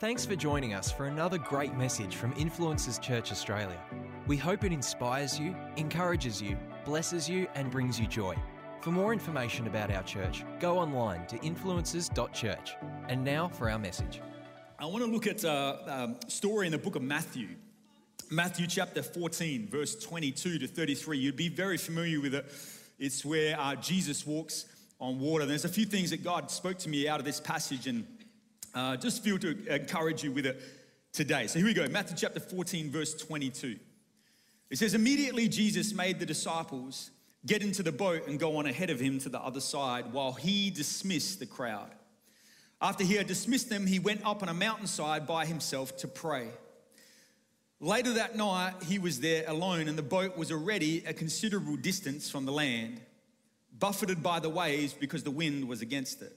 Thanks for joining us for another great message from Influencers Church Australia. We hope it inspires you, encourages you, blesses you, and brings you joy. For more information about our church, go online to influencers.church. And now for our message. I want to look at a, a story in the book of Matthew. Matthew chapter 14, verse 22 to 33. You'd be very familiar with it. It's where uh, Jesus walks on water. There's a few things that God spoke to me out of this passage, and uh, just feel to encourage you with it today. So here we go Matthew chapter 14, verse 22. It says, Immediately Jesus made the disciples get into the boat and go on ahead of him to the other side while he dismissed the crowd. After he had dismissed them, he went up on a mountainside by himself to pray. Later that night, he was there alone, and the boat was already a considerable distance from the land, buffeted by the waves because the wind was against it.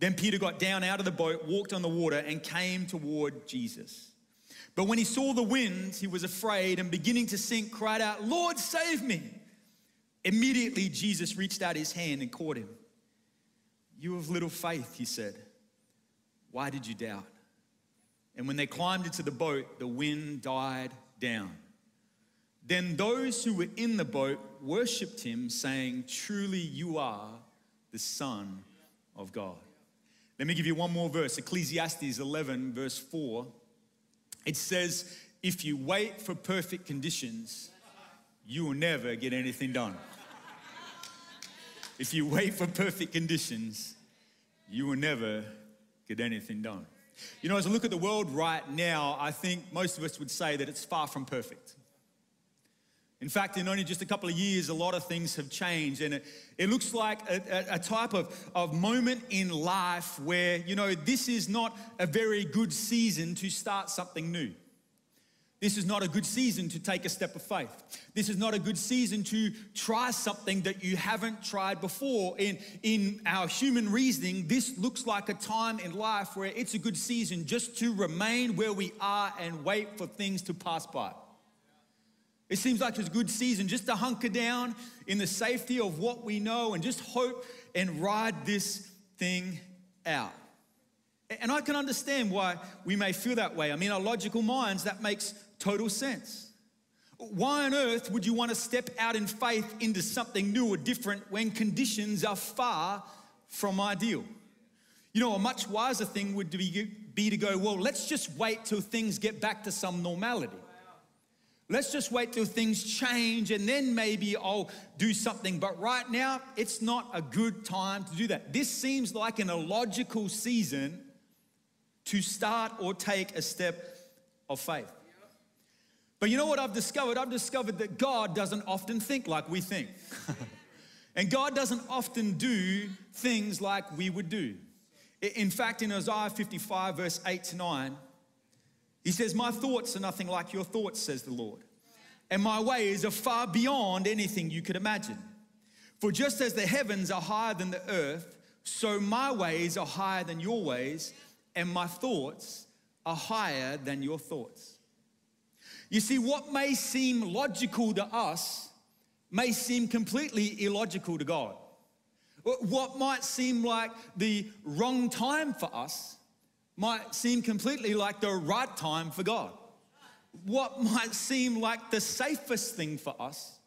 Then Peter got down out of the boat, walked on the water, and came toward Jesus. But when he saw the wind, he was afraid and beginning to sink, cried out, Lord, save me. Immediately, Jesus reached out his hand and caught him. You have little faith, he said. Why did you doubt? And when they climbed into the boat, the wind died down. Then those who were in the boat worshipped him, saying, Truly you are the Son of God. Let me give you one more verse Ecclesiastes 11, verse 4. It says, If you wait for perfect conditions, you will never get anything done. if you wait for perfect conditions, you will never get anything done. You know, as I look at the world right now, I think most of us would say that it's far from perfect. In fact, in only just a couple of years, a lot of things have changed, and it, it looks like a, a, type of, of moment in life where, you know, this is not a very good season to start something new. This is not a good season to take a step of faith. This is not a good season to try something that you haven't tried before. In, in our human reasoning, this looks like a time in life where it's a good season just to remain where we are and wait for things to pass by. It seems like it's a good season just to hunker down in the safety of what we know and just hope and ride this thing out. And I can understand why we may feel that way. I mean, our logical minds, that makes total sense. Why on earth would you want to step out in faith into something new or different when conditions are far from ideal? You know, a much wiser thing would be, to go, well, let's just wait till things get back to some normality. Let's just wait till things change and then maybe I'll do something. But right now, it's not a good time to do that. This seems like an illogical season to start or take a step of faith. But you know what I've discovered? I've discovered that God doesn't often think like we think. and God doesn't often do things like we would do. In fact, in Isaiah 55, verse 8 to 9, he says, My thoughts are nothing like your thoughts, says the Lord. And my ways are far beyond anything you could imagine. For just as the heavens are higher than the earth, so my ways are higher than your ways, and my thoughts are higher than your thoughts. You see, what may seem logical to us may seem completely illogical to God. What might seem like the wrong time for us might seem completely like the right time for God. What might seem like the safest thing for us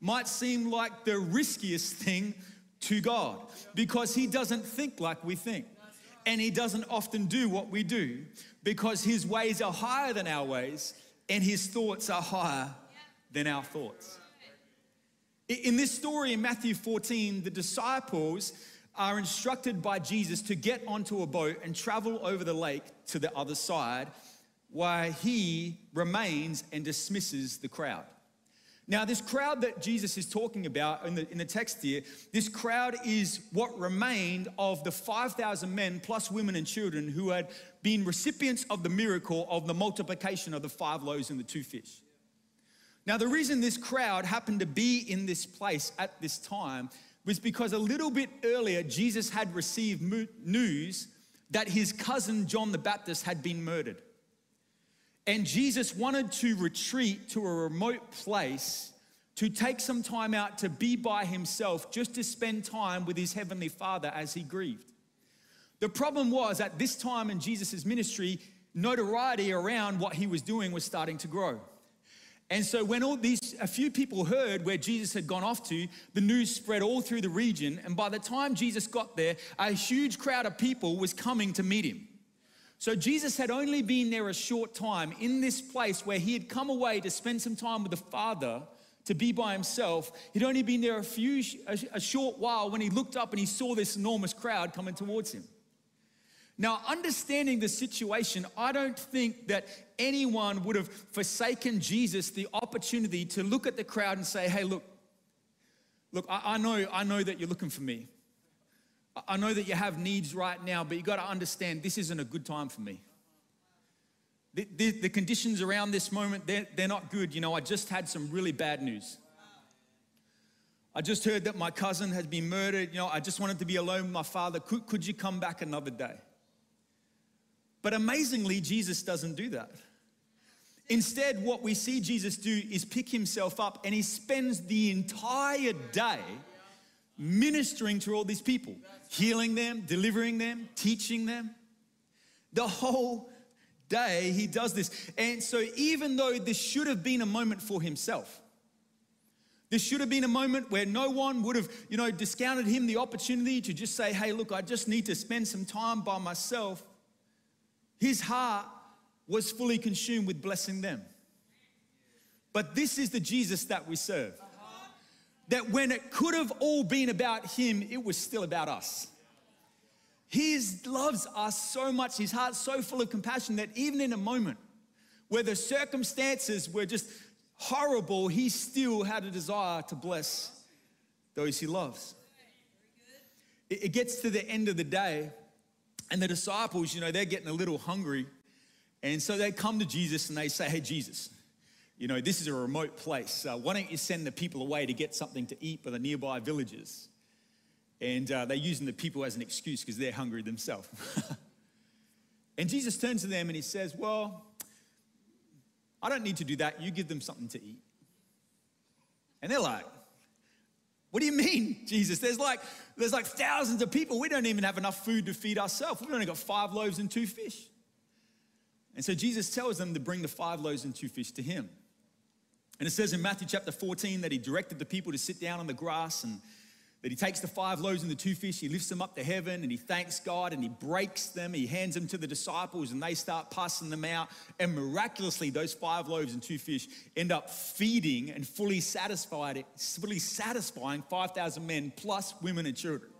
might seem like the riskiest thing to God because He doesn't think like we think. And He doesn't often do what we do because His ways are higher than our ways and his thoughts are higher than our thoughts. In this story in Matthew 14, the disciples are instructed by Jesus to get onto a boat and travel over the lake to the other side while he remains and dismisses the crowd. Now, this crowd that Jesus is talking about in the, in the text here, this crowd is what remained of the 5,000 men plus women and children who had been recipients of the miracle of the multiplication of the five loaves and the two fish. Now, the reason this crowd happened to be in this place at this time was because a little bit earlier, Jesus had received news that his cousin John the Baptist had been murdered. And Jesus wanted to retreat to a remote place to take some time out to be by himself, just to spend time with his heavenly Father as he grieved. The problem was at this time in Jesus' ministry, notoriety around what he was doing was starting to grow. And so when all these a few people heard where Jesus had gone off to, the news spread all through the region, and by the time Jesus got there, a huge crowd of people was coming to meet him. So Jesus had only been there a short time in this place where he had come away to spend some time with the Father to be by himself. He'd only been there a few a, short while when he looked up and he saw this enormous crowd coming towards him. Now, understanding the situation, I don't think that anyone would have forsaken Jesus the opportunity to look at the crowd and say, "Hey, look, look, I, I know, I know that you're looking for me. I know that you have needs right now, but you got to understand this isn't a good time for me. The, the, the, conditions around this moment, they're, they're not good. You know, I just had some really bad news. I just heard that my cousin has been murdered. You know, I just wanted to be alone with my father. Could, could you come back another day? But amazingly, Jesus doesn't do that. Instead, what we see Jesus do is pick himself up and he spends the entire day ministering to all these people, healing them, delivering them, teaching them. The whole day he does this. And so, even though this should have been a moment for himself, this should have been a moment where no one would have, you know, discounted him the opportunity to just say, hey, look, I just need to spend some time by myself. His heart was fully consumed with blessing them. But this is the Jesus that we serve that when it could have all been about him, it was still about us. He loves us so much, his heart's so full of compassion that even in a moment where the circumstances were just horrible, he still had a desire to bless those he loves. It gets to the end of the day, and the disciples, you know, they're getting a little hungry. And so they come to Jesus and they say, Hey, Jesus, you know, this is a remote place. Uh, why don't you send the people away to get something to eat for the nearby villages? And uh, they're using the people as an excuse because they're hungry themselves. and Jesus turns to them and he says, Well, I don't need to do that. You give them something to eat. And they're like, What do you mean, Jesus? There's like, there's like thousands of people. We don't even have enough food to feed ourselves. We've only got five loaves and two fish. And so Jesus tells them to bring the five loaves and two fish to him. And it says in Matthew chapter 14 that he directed the people to sit down on the grass and that he takes the five loaves and the two fish, he lifts them up to heaven and he thanks God and he breaks them, he hands them to the disciples and they start passing them out. And miraculously, those five loaves and two fish end up feeding and fully satisfied, fully satisfying 5,000 men plus women and children.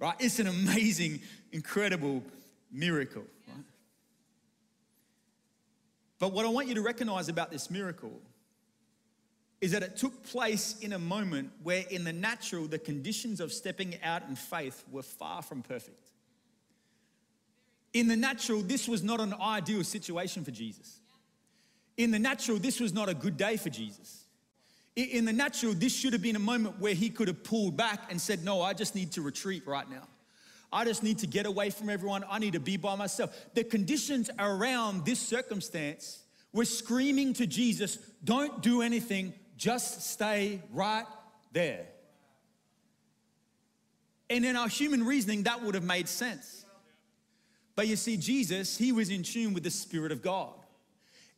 Right? It's an amazing, incredible miracle. Right? But what I want you to recognize about this miracle is that it took place in a moment where, in the natural, the conditions of stepping out in faith were far from perfect. In the natural, this was not an ideal situation for Jesus. In the natural, this was not a good day for Jesus. In the natural, this should have been a moment where he could have pulled back and said, No, I just need to retreat right now. I just need to get away from everyone. I need to be by myself. The conditions around this circumstance were screaming to Jesus, Don't do anything, just stay right there. And in our human reasoning, that would have made sense. But you see, Jesus, he was in tune with the Spirit of God.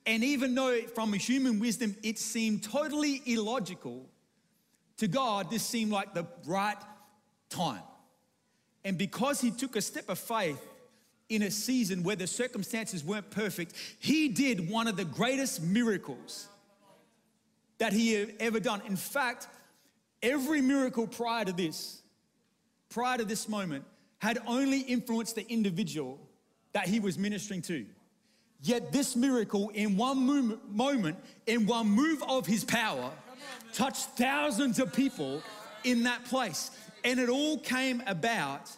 And even though from human wisdom it seemed totally illogical, to God, this seemed like the right time. And because he took a step of faith in a season where the circumstances weren't perfect, he did one of the greatest miracles that he had ever done. In fact, every miracle prior to this, prior to this moment, had only influenced the individual that he was ministering to. Yet this miracle, in one moment, in one move of his power, touched thousands of people in that place. And it all came about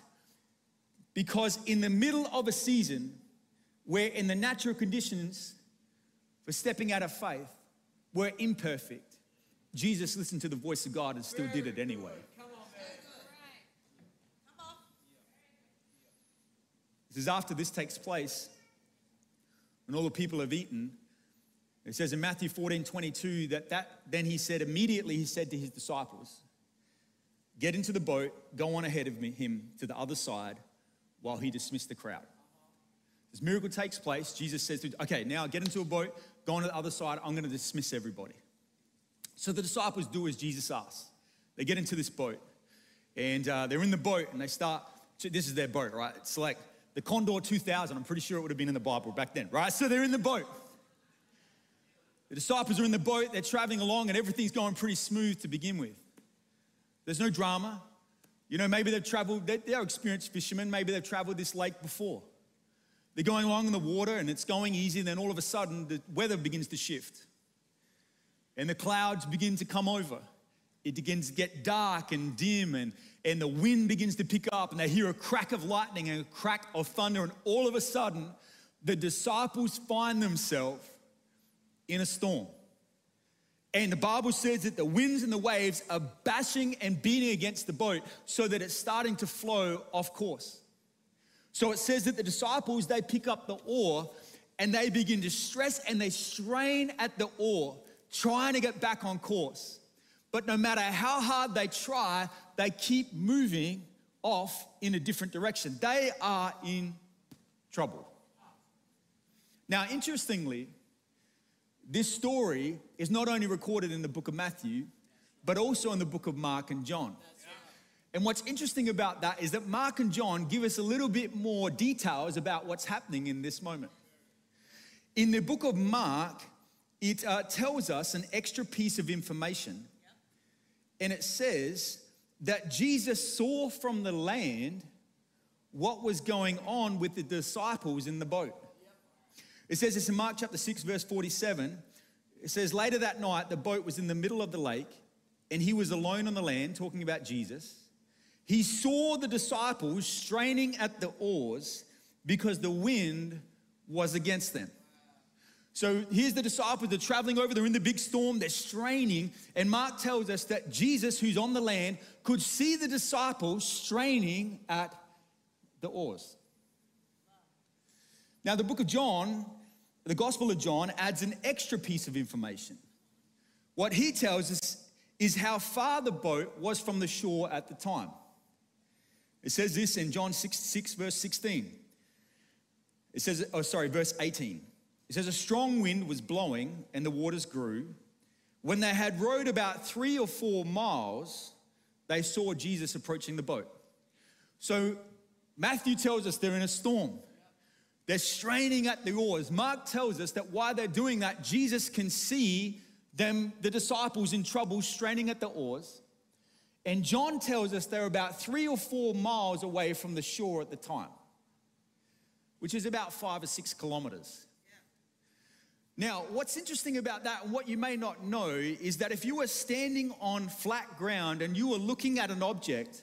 because in the middle of a season where in the natural conditions for stepping out of faith were imperfect, Jesus listened to the voice of God and still did it anyway. This is after this takes place, when all the people have eaten, it says in Matthew 14 22 that, that then he said, immediately he said to his disciples, Get into the boat, go on ahead of me, him to the other side while he dismissed the crowd. This miracle takes place. Jesus says, to, Okay, now get into a boat, go on to the other side. I'm going to dismiss everybody. So the disciples do as Jesus asks. They get into this boat and uh, they're in the boat and they start. This is their boat, right? It's like the Condor 2000. I'm pretty sure it would have been in the Bible back then, right? So they're in the boat. The disciples are in the boat, they're traveling along, and everything's going pretty smooth to begin with. There's no drama. You know, maybe they've traveled, they're experienced fishermen, maybe they've traveled this lake before. They're going along in the water and it's going easy, and then all of a sudden the weather begins to shift. And the clouds begin to come over. It begins to get dark and dim, and, and the wind begins to pick up, and they hear a crack of lightning and a crack of thunder, and all of a sudden, the disciples find themselves in a storm. And the Bible says that the winds and the waves are bashing and beating against the boat so that it's starting to flow off course. So it says that the disciples, they pick up the oar and they begin to stress and they strain at the oar, trying to get back on course. But no matter how hard they try, they keep moving off in a different direction. They are in trouble. Now, interestingly, this story is not only recorded in the book of Matthew, but also in the book of Mark and John. And what's interesting about that is that Mark and John give us a little bit more details about what's happening in this moment. In the book of Mark, it uh, tells us an extra piece of information. And it says that Jesus saw from the land what was going on with the disciples in the boat. It says this in Mark chapter 6, verse 47. It says, Later that night, the boat was in the middle of the lake, and he was alone on the land, talking about Jesus. He saw the disciples straining at the oars because the wind was against them. So here's the disciples, they're traveling over, they're in the big storm, they're straining. And Mark tells us that Jesus, who's on the land, could see the disciples straining at the oars. Now, the book of John the Gospel of John adds an extra piece of information. What he tells us is how far the boat was from the shore at the time. It says this in John 6, 6 verse 16. It says, oh, sorry, verse 18. It says, A strong wind was blowing and the waters grew. When they had rowed about three or four miles, they saw Jesus approaching the boat. So Matthew tells us they're in a storm. They're straining at the oars. Mark tells us that while they're doing that, Jesus can see them, the disciples in trouble, straining at the oars. And John tells us they're about three or four miles away from the shore at the time, which is about five or six kilometers. Now, what's interesting about that, and what you may not know, is that if you were standing on flat ground and you were looking at an object,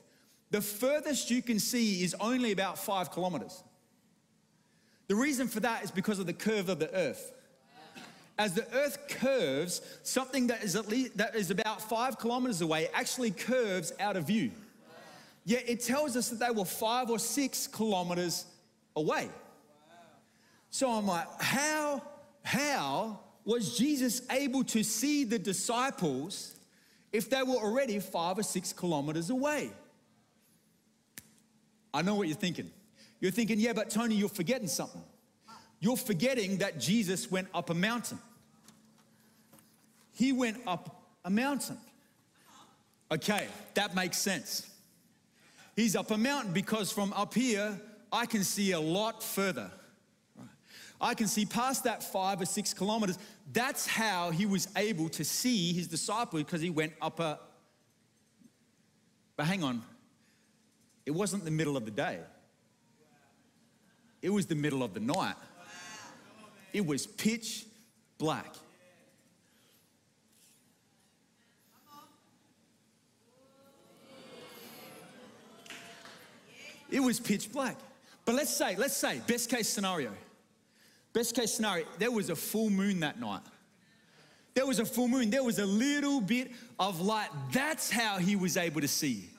the furthest you can see is only about five kilometers. The reason for that is because of the curve of the earth. As the earth curves, something that is at least that is about five kilometers away actually curves out of view. Yet it tells us that they were five or six kilometers away. So I'm like, how, how was Jesus able to see the disciples if they were already five or six kilometers away? I know what you're thinking. You're thinking, yeah, but Tony, you're forgetting something. You're forgetting that Jesus went up a mountain. He went up a mountain. Okay, that makes sense. He's up a mountain because from up here, I can see a lot further. I can see past that five or six kilometers. That's how he was able to see his disciples because he went up a. But hang on, it wasn't the middle of the day. It was the middle of the night. It was pitch black. It was pitch black. But let's say, let's say, best case scenario. Best case scenario, there was a full moon that night. There was a full moon. There was a little bit of light. That's how he was able to see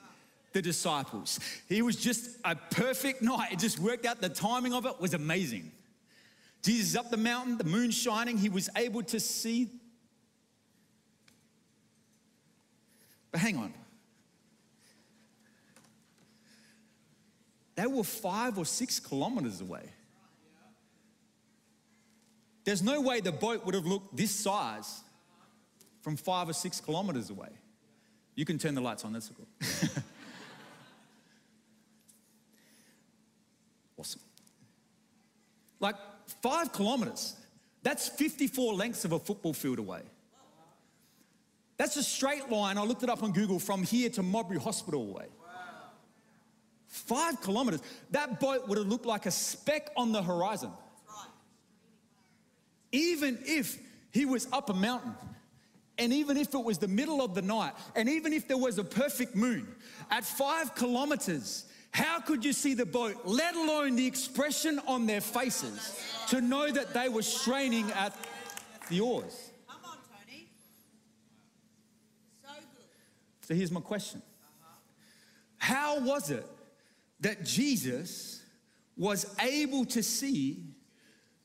the disciples. He was just a perfect night. It just worked out. The timing of it was amazing. Jesus up the mountain, the moon shining. He was able to see. But hang on. They were five or six kilometers away. There's no way the boat would have looked this size from five or six kilometers away. You can turn the lights on, that's cool. awesome. Like five kilometers, that's 54 lengths of a football field away. That's a straight line, I looked it up on Google, from here to Modbury Hospital away. Five kilometers. That boat would have looked like a speck on the horizon. Even if he was up a mountain, and even if it was the middle of the night, and even if there was a perfect moon, at five kilometers, how could you see the boat, let alone the expression on their faces, to know that they were straining at the oars? Come on, Tony. So good. So here's my question How was it that Jesus was able to see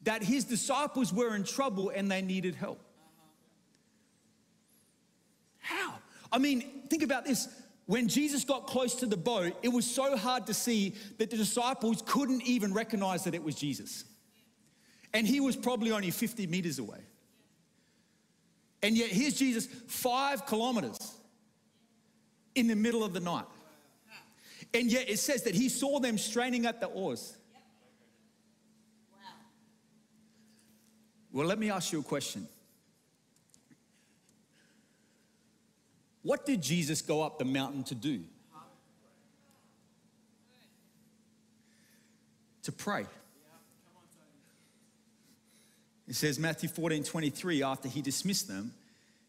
that his disciples were in trouble and they needed help. How? I mean, think about this. When Jesus got close to the boat, it was so hard to see that the disciples couldn't even recognize that it was Jesus. And he was probably only 50 meters away. And yet, here's Jesus five kilometers in the middle of the night. And yet it says that he saw them straining at the oars. Well, let me ask you a question. What did Jesus go up the mountain to do? To pray. It says, Matthew 14 23, after he dismissed them,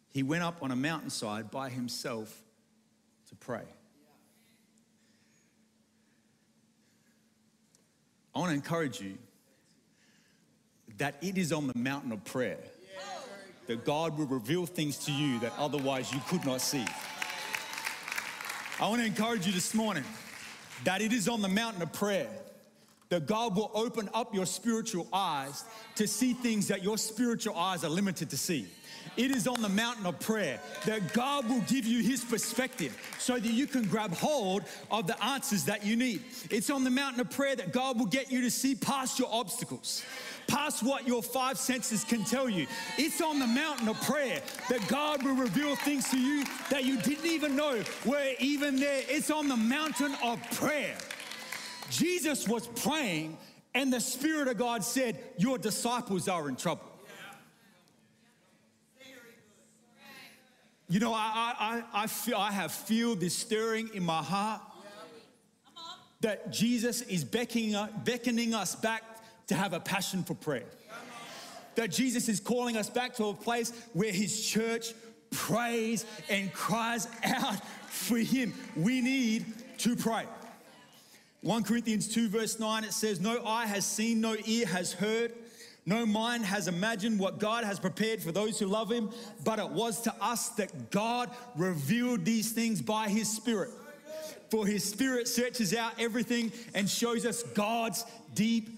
he went up on a mountainside by himself to pray. I want to encourage you that it is on the mountain of prayer that God will reveal things to you that otherwise you could not see. I want to encourage you this morning that it is on the mountain of prayer that God will open up your spiritual eyes to see things that your spiritual eyes are limited to see. It is on the mountain of prayer that God will give you his perspective so that you can grab hold of the answers that you need. It's on the mountain of prayer that God will get you to see past your obstacles past what your five senses can tell you. It's on the mountain of prayer that God will reveal things to you that you didn't even know were even there. It's on the mountain of prayer. Jesus was praying, and the Spirit of God said, Your disciples are in trouble. You know, I, I, I, feel, I have feel this stirring in my heart that Jesus is beckoning, beckoning us back to have a passion for prayer. That Jesus is calling us back to a place where his church prays and cries out for him. We need to pray. 1 Corinthians 2, verse 9, it says, No eye has seen, no ear has heard, no mind has imagined what God has prepared for those who love him, but it was to us that God revealed these things by his Spirit. For his Spirit searches out everything and shows us God's deep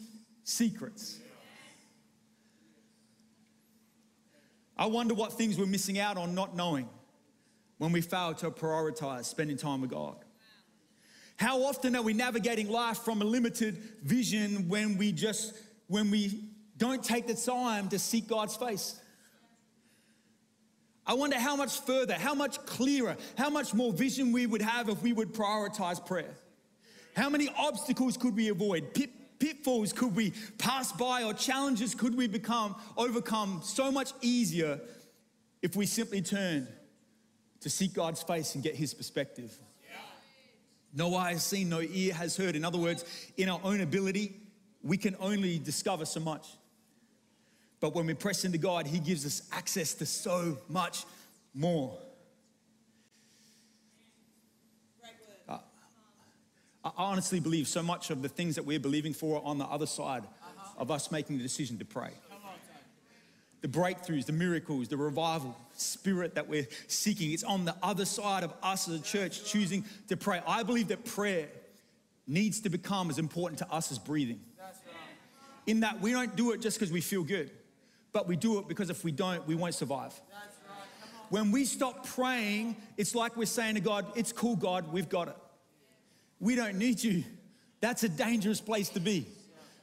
secrets. I wonder what things we're missing out on not knowing when we fail to prioritize spending time with God. How often are we navigating life from a limited vision when we just when we don't take the time to seek God's face? I wonder how much further, how much clearer, how much more vision we would have if we would prioritize prayer. How many obstacles could we avoid? Pit, pitfalls could we pass by or challenges could we become overcome so much easier if we simply turn to seek God's face and get his perspective. No eye has seen, no ear has heard. In other words, in our own ability, we can only discover so much. But when we press into God, He gives us access to so much more. Uh, I honestly believe so much of the things that we're believing for are on the other side of us making the decision to pray. The breakthroughs, the miracles, the revival, spirit that we're seeking, it's on the other side of us as a church choosing to pray. I believe that prayer needs to become as important to us as breathing. In that we don't do it just because we feel good, but we do it because if we don't, we won't survive. When we stop praying, it's like we're saying to God, It's cool, God, we've got it. We don't need you. That's a dangerous place to be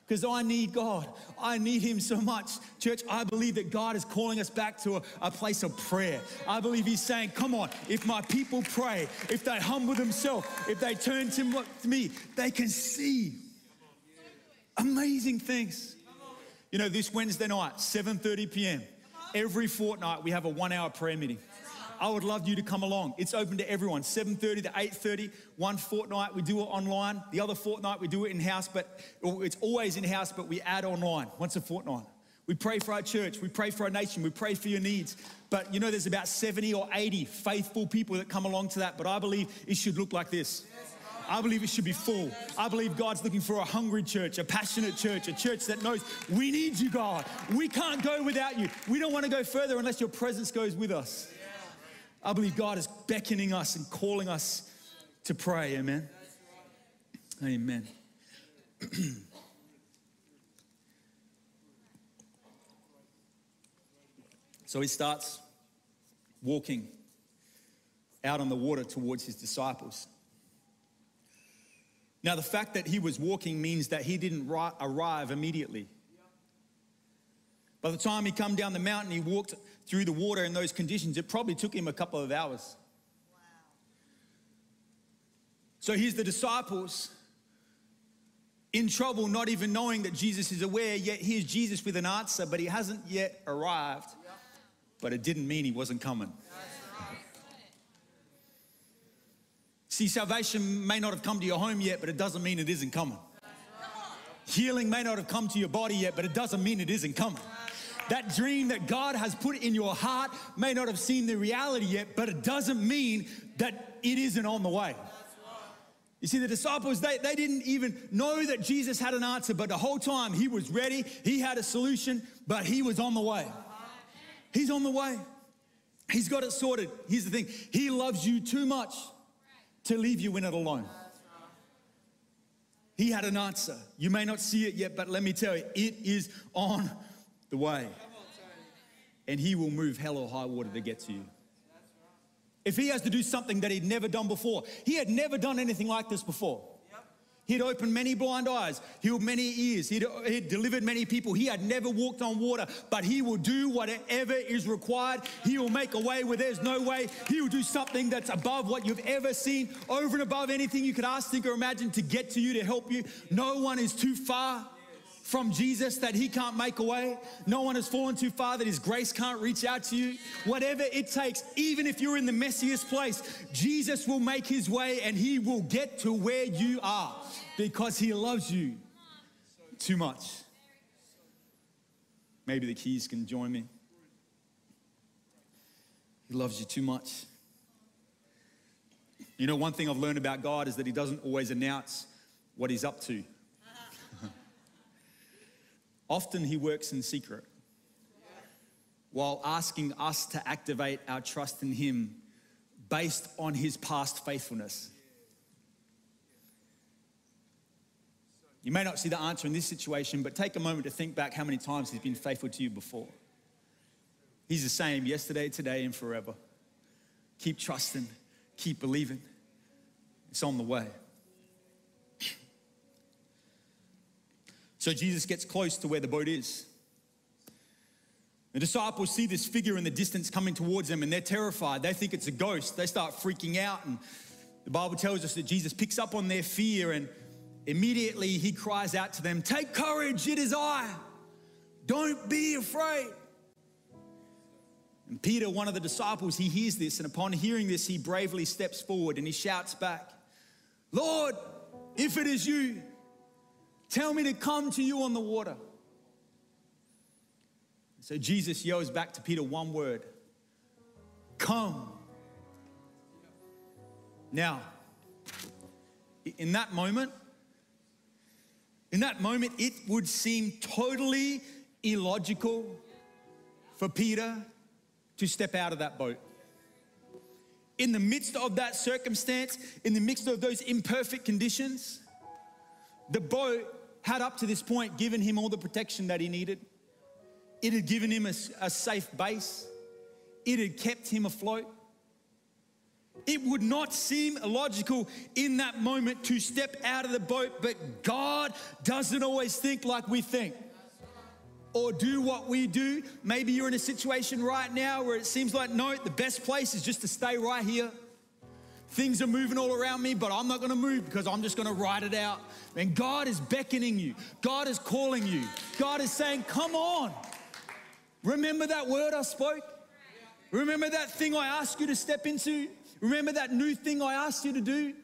because I need God. I need Him so much. Church, I believe that God is calling us back to a, a, place of prayer. I believe He's saying, Come on, if my people pray, if they humble themselves, if they turn to me, they can see amazing things. You know, this Wednesday night, 7:30 p.m., every fortnight we have a one-hour prayer meeting. I would love you to come along. It's open to everyone. 7:30 to 8:30. One fortnight we do it online. The other fortnight we do it in house, but it's always in house, but we add online once a fortnight. We pray for our church. We pray for our nation. We pray for your needs. But you know, there's about 70 or 80 faithful people that come along to that. But I believe it should look like this. I believe it should be full. I believe God's looking for a hungry church, a passionate church, a church that knows we need you, God. We can't go without you. We don't want to go further unless your presence goes with us. I believe God is beckoning us and calling us to pray. Amen. Amen. so he starts walking out on the water towards his disciples. Now, the fact that he was walking means that he didn't arrive immediately. By the time he come down the mountain, he walked through the water in those conditions. It probably took him a couple of hours. Wow. So here's the disciples in trouble, not even knowing that Jesus is aware, yet here's Jesus with an answer, but he hasn't yet arrived. But it didn't mean he wasn't coming. See, salvation may not have come to your home yet, but it doesn't mean it isn't coming. Healing may not have come to your body yet, but it doesn't mean it isn't coming. That dream that God has put in your heart may not have seen the reality yet, but it doesn't mean that it isn't on the way. You see, the disciples, they, they didn't even know that Jesus had an answer, but the whole time he was ready, he had a solution, but he was on the way. He's on the way. He's got it sorted. Here's the thing He loves you too much to leave you in it alone. He had an answer. You may not see it yet, but let me tell you, it is on the way. And he will move hell or high water to get to you. If he has to do something that he'd never done before, he had never done anything like this before. He'd opened many blind eyes, healed many ears, he'd, he'd, delivered many people. He had never walked on water, but he will do whatever is required. He will make a way where there's no way. He will do something that's above what you've ever seen, over and above anything you could ask, think, or imagine to get to you, to help you. No one is too far from Jesus that he can't make a way. No one has fallen too far that his grace can't reach out to you. Whatever it takes, even if you're in the messiest place, Jesus will make his way and he will get to where you are because he loves you too much. Maybe the keys can join me. He loves you too much. You know, one thing I've learned about God is that he doesn't always announce what he's up to. Often he works in secret while asking us to activate our trust in him based on his past faithfulness. You may not see the answer in this situation, but take a moment to think back how many times he's been faithful to you before. He's the same yesterday, today, and forever. Keep trusting, keep believing. It's on the way. So Jesus gets close to where the boat is. The disciples see this figure in the distance coming towards them and they're terrified. They think it's a ghost. They start freaking out. And the Bible tells us that Jesus picks up on their fear and immediately he cries out to them, Take courage, it is I. Don't be afraid. And Peter, one of the disciples, he hears this. And upon hearing this, he bravely steps forward and he shouts back, Lord, if it is you, Tell me to come to you on the water. So Jesus yells back to Peter one word Come. Now, in that moment, in that moment, it would seem totally illogical for Peter to step out of that boat. In the midst of that circumstance, in the midst of those imperfect conditions, the boat had up to this point given him all the protection that he needed. It had given him a, a safe base, it had kept him afloat. It would not seem logical in that moment to step out of the boat, but God doesn't always think like we think or do what we do. Maybe you're in a situation right now where it seems like, no, the best place is just to stay right here. Things are moving all around me, but I'm not gonna move because I'm just gonna ride it out. And God is beckoning you, God is calling you, God is saying, Come on. Remember that word I spoke? Remember that thing I asked you to step into? Remember that new thing I asked you to do?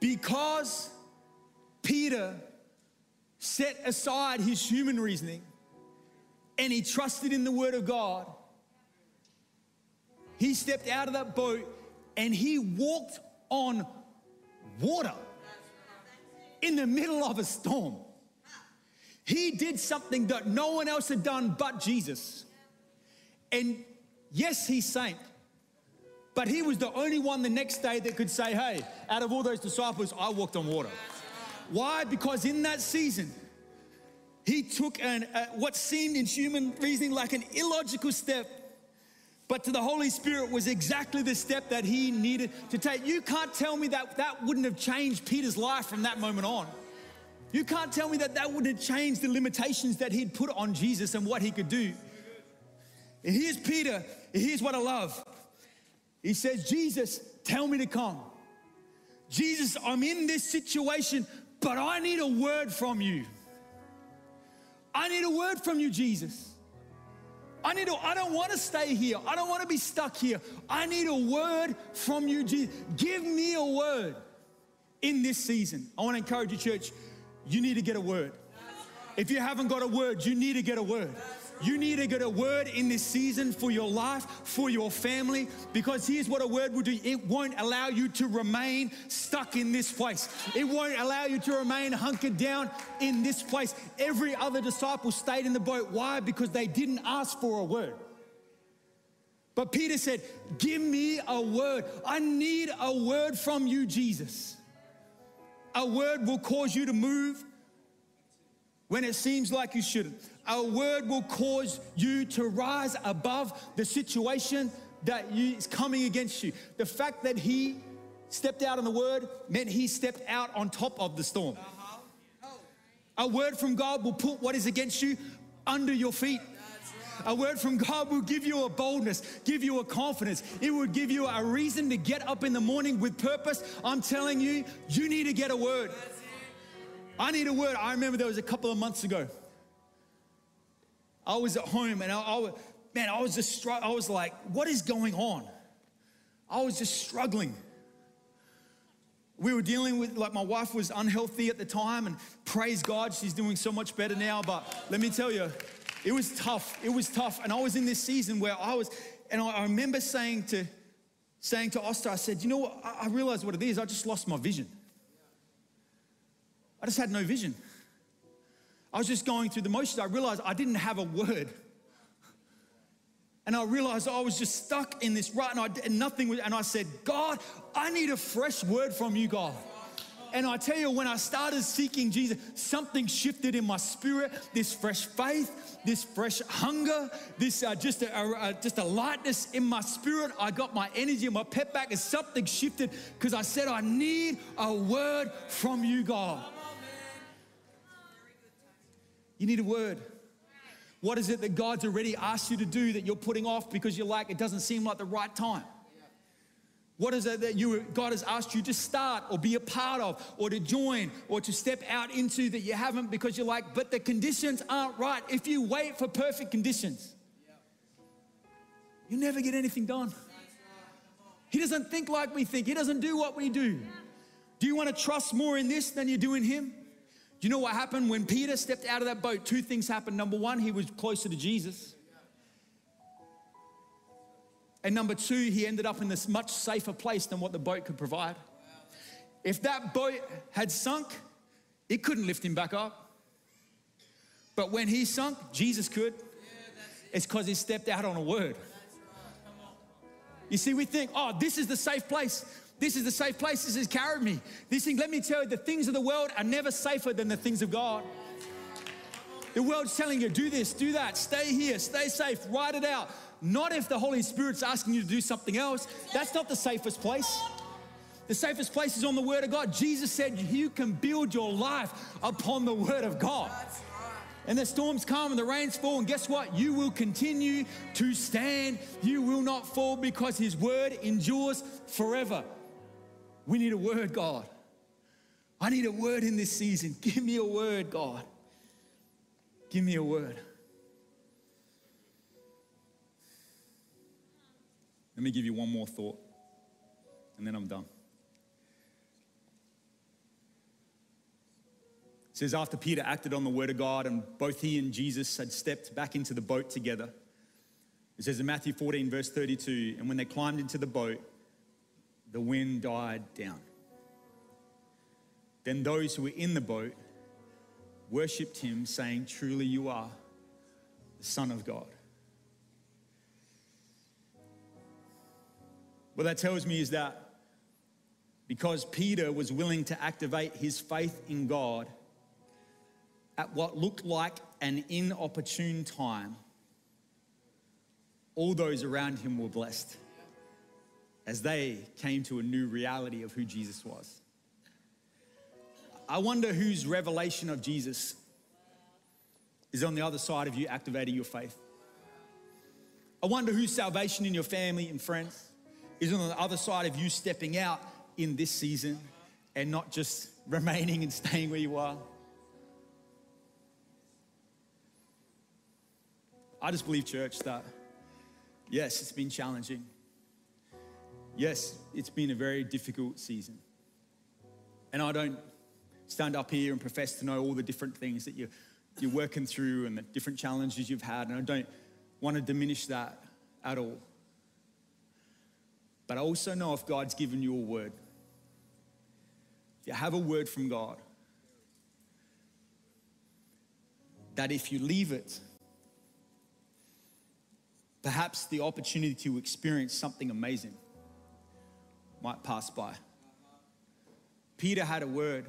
Because Peter set aside his human reasoning and he trusted in the word of God, he stepped out of that boat and he walked on water in the middle of a storm. He did something that no one else had done but Jesus. And yes, he sank, but he was the only one the next day that could say, Hey, out of all those disciples, I walked on water. Why? Because in that season, he took an, uh, what seemed in human reasoning like an illogical step, but to the Holy Spirit was exactly the step that he needed to take. You can't tell me that that wouldn't have changed Peter's life from that moment on. You can't tell me that that wouldn't have changed the limitations that he'd put on Jesus and what he could do. And here's Peter. Here's what I love. He says, Jesus, tell me to come. Jesus, I'm in this situation, but I need a word from you. I need a word from you, Jesus. I need to, I don't want to stay here. I don't want to be stuck here. I need a word from you, Jesus. Give me a word in this season. I want to encourage you, church, you need to get a word. If you haven't got a word, you need to get a word. You need to get a word in this season for your life, for your family, because here's what a word will do it won't allow you to remain stuck in this place. It won't allow you to remain hunkered down in this place. Every other disciple stayed in the boat. Why? Because they didn't ask for a word. But Peter said, Give me a word. I need a word from you, Jesus. A word will cause you to move when it seems like you shouldn't. A word will cause you to rise above the situation that is coming against you. The fact that he stepped out on the word meant he stepped out on top of the storm. A word from God will put what is against you under your feet. A word from God will give you a boldness, give you a confidence. It will give you a reason to get up in the morning with purpose. I'm telling you, you need to get a word. I need a word. I remember there was a couple of months ago. I was at home and I, I man, I was just, I was like, what is going on? I was just struggling. We were dealing with, like, my wife was unhealthy at the time, and praise God, she's doing so much better now. But let me tell you, it was tough. It was tough. And I was in this season where I was, and I remember saying to, saying to Oster, I said, you know what? I realized what it is. I just lost my vision. I just had no vision. I was just going through the motions. I realized I didn't have a word. And I realized I was just stuck in this rut and, I, and nothing was, and I said, God, I need a fresh word from you, God. And I tell you, when I started seeking Jesus, something shifted in my spirit. This fresh faith, this fresh hunger, this uh, just a, a, just a lightness in my spirit. I got my energy and my pep back, and something shifted because I said, I need a word from you, God. You need a word. What is it that God's already asked you to do that you're putting off because you're like, it doesn't seem like the right time? What is it that you, God has asked you to start or be a part of or to join or to step out into that you haven't because you're like, but the conditions aren't right. If you wait for perfect conditions, you never get anything done. He doesn't think like we think, He doesn't do what we do. Do you want to trust more in this than you do in Him? You know what happened when Peter stepped out of that boat? Two things happened. Number one, he was closer to Jesus. And number two, he ended up in this much safer place than what the boat could provide. If that boat had sunk, it couldn't lift him back up. But when he sunk, Jesus could. It's because he stepped out on a word. You see, we think, oh, this is the safe place. This is the safe place. This has carried me. This thing, let me tell you, the things of the world are never safer than the things of God. The world's telling you, do this, do that, stay here, stay safe, write it out. Not if the Holy Spirit's asking you to do something else. That's not the safest place. The safest place is on the Word of God. Jesus said you can build your life upon the Word of God. And the storms come and the rains fall, and guess what? You will continue to stand. You will not fall because His Word endures forever. We need a word, God. I need a word in this season. Give me a word, God. Give me a word. Let me give you one more thought, and then I'm done. It says, after Peter acted on the word of God, and both he and Jesus had stepped back into the boat together. It says in Matthew 14, verse 32, and when they climbed into the boat, the wind died down. Then those who were in the boat worshipped him, saying, Truly you are the Son of God. What that tells me is that because Peter was willing to activate his faith in God at what looked like an inopportune time, all those around him were blessed as they came to a new reality of who Jesus was. I wonder whose revelation of Jesus is on the other side of you activating your faith. I wonder whose salvation in your family and friends is on the other side of you stepping out in this season and not just remaining and staying where you are. I just believe, church, that yes, it's been challenging. Yes, it's been a very difficult season. And I don't stand up here and profess to know all the different things that you're, you're working through and the different challenges you've had. And I don't want to diminish that at all. But I also know if God's given you a word, if you have a word from God, that if you leave it, perhaps the opportunity to experience something amazing might pass by. Peter had a word,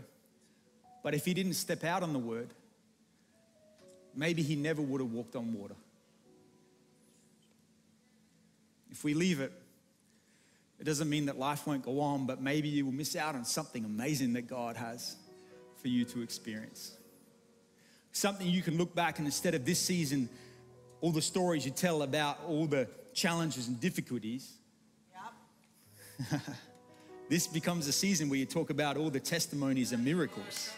but if he didn't step out on the word, maybe he never would have walked on water. If we leave it, it doesn't mean that life won't go on, but maybe you will miss out on something amazing that God has for you to experience. Something you can look back and instead of this season, all the stories you tell about all the challenges and difficulties. this becomes a season where you talk about all the testimonies and miracles.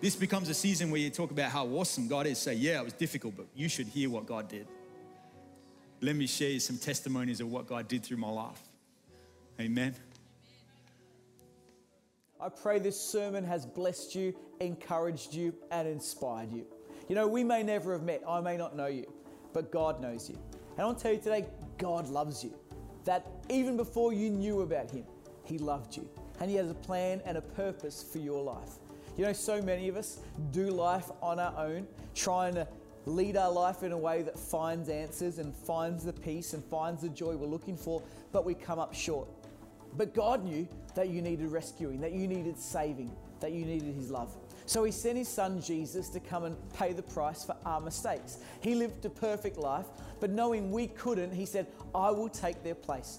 This becomes a season where you talk about how awesome God is. Say, yeah, it was difficult, but you should hear what God did let me share you some testimonies of what God did through my life. Amen. I pray this sermon has blessed you, encouraged you, and inspired you. You know, we may never have met, I may not know you, but God knows you. And I want to tell you today, God loves you. That even before you knew about Him, He loved you. And He has a plan and a purpose for your life. You know, so many of us do life on our own, trying to lead our life in a way that finds answers and finds the peace and finds the joy we're looking for, but we come up short. But God knew that you needed rescuing, that you needed saving, that you needed His love. So He sent His Son Jesus to come and pay the price for our mistakes. He lived a perfect life, but knowing we couldn't, He said, I will take their place.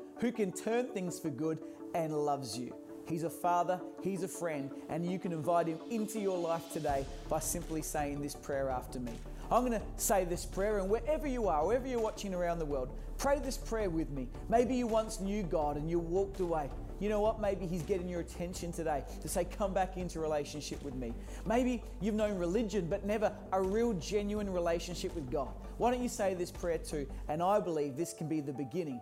who can turn things for good, and loves you. He's a father, He's a friend, and you can invite Him into your life today by simply saying this prayer after me. I'm going to say this prayer, and wherever you are, wherever you're watching around the world, pray this prayer with me. Maybe you once knew God and you walked away. You know what? Maybe He's getting your attention today to say, Come back into relationship with me. Maybe you've known religion, but never a real, genuine relationship with God. Why don't you say this prayer too? And I believe this can be the beginning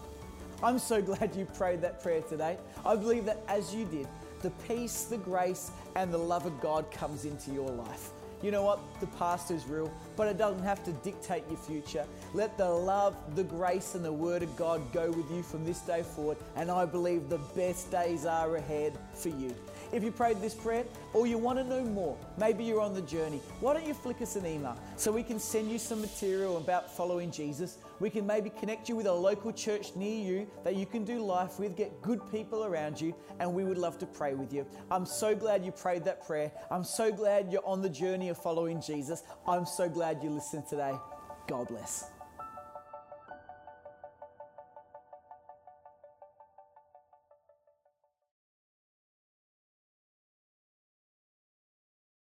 I'm so glad you prayed that prayer today. I believe that as you did, the peace, the grace, and the love of God comes into your life. You know what? The past is real, but it doesn't have to dictate your future. Let the love, the grace, and the Word of God go with you from this day forward, and I believe the best days are ahead for you. If you prayed this prayer or you want to know more, maybe you're on the journey, why don't you flick us an email so we can send you some material about following Jesus? We can maybe connect you with a local church near you that you can do life with, get good people around you, and we would love to pray with you. I'm so glad you prayed that prayer. I'm so glad you're on the journey of following Jesus. I'm so glad you listened today. God bless.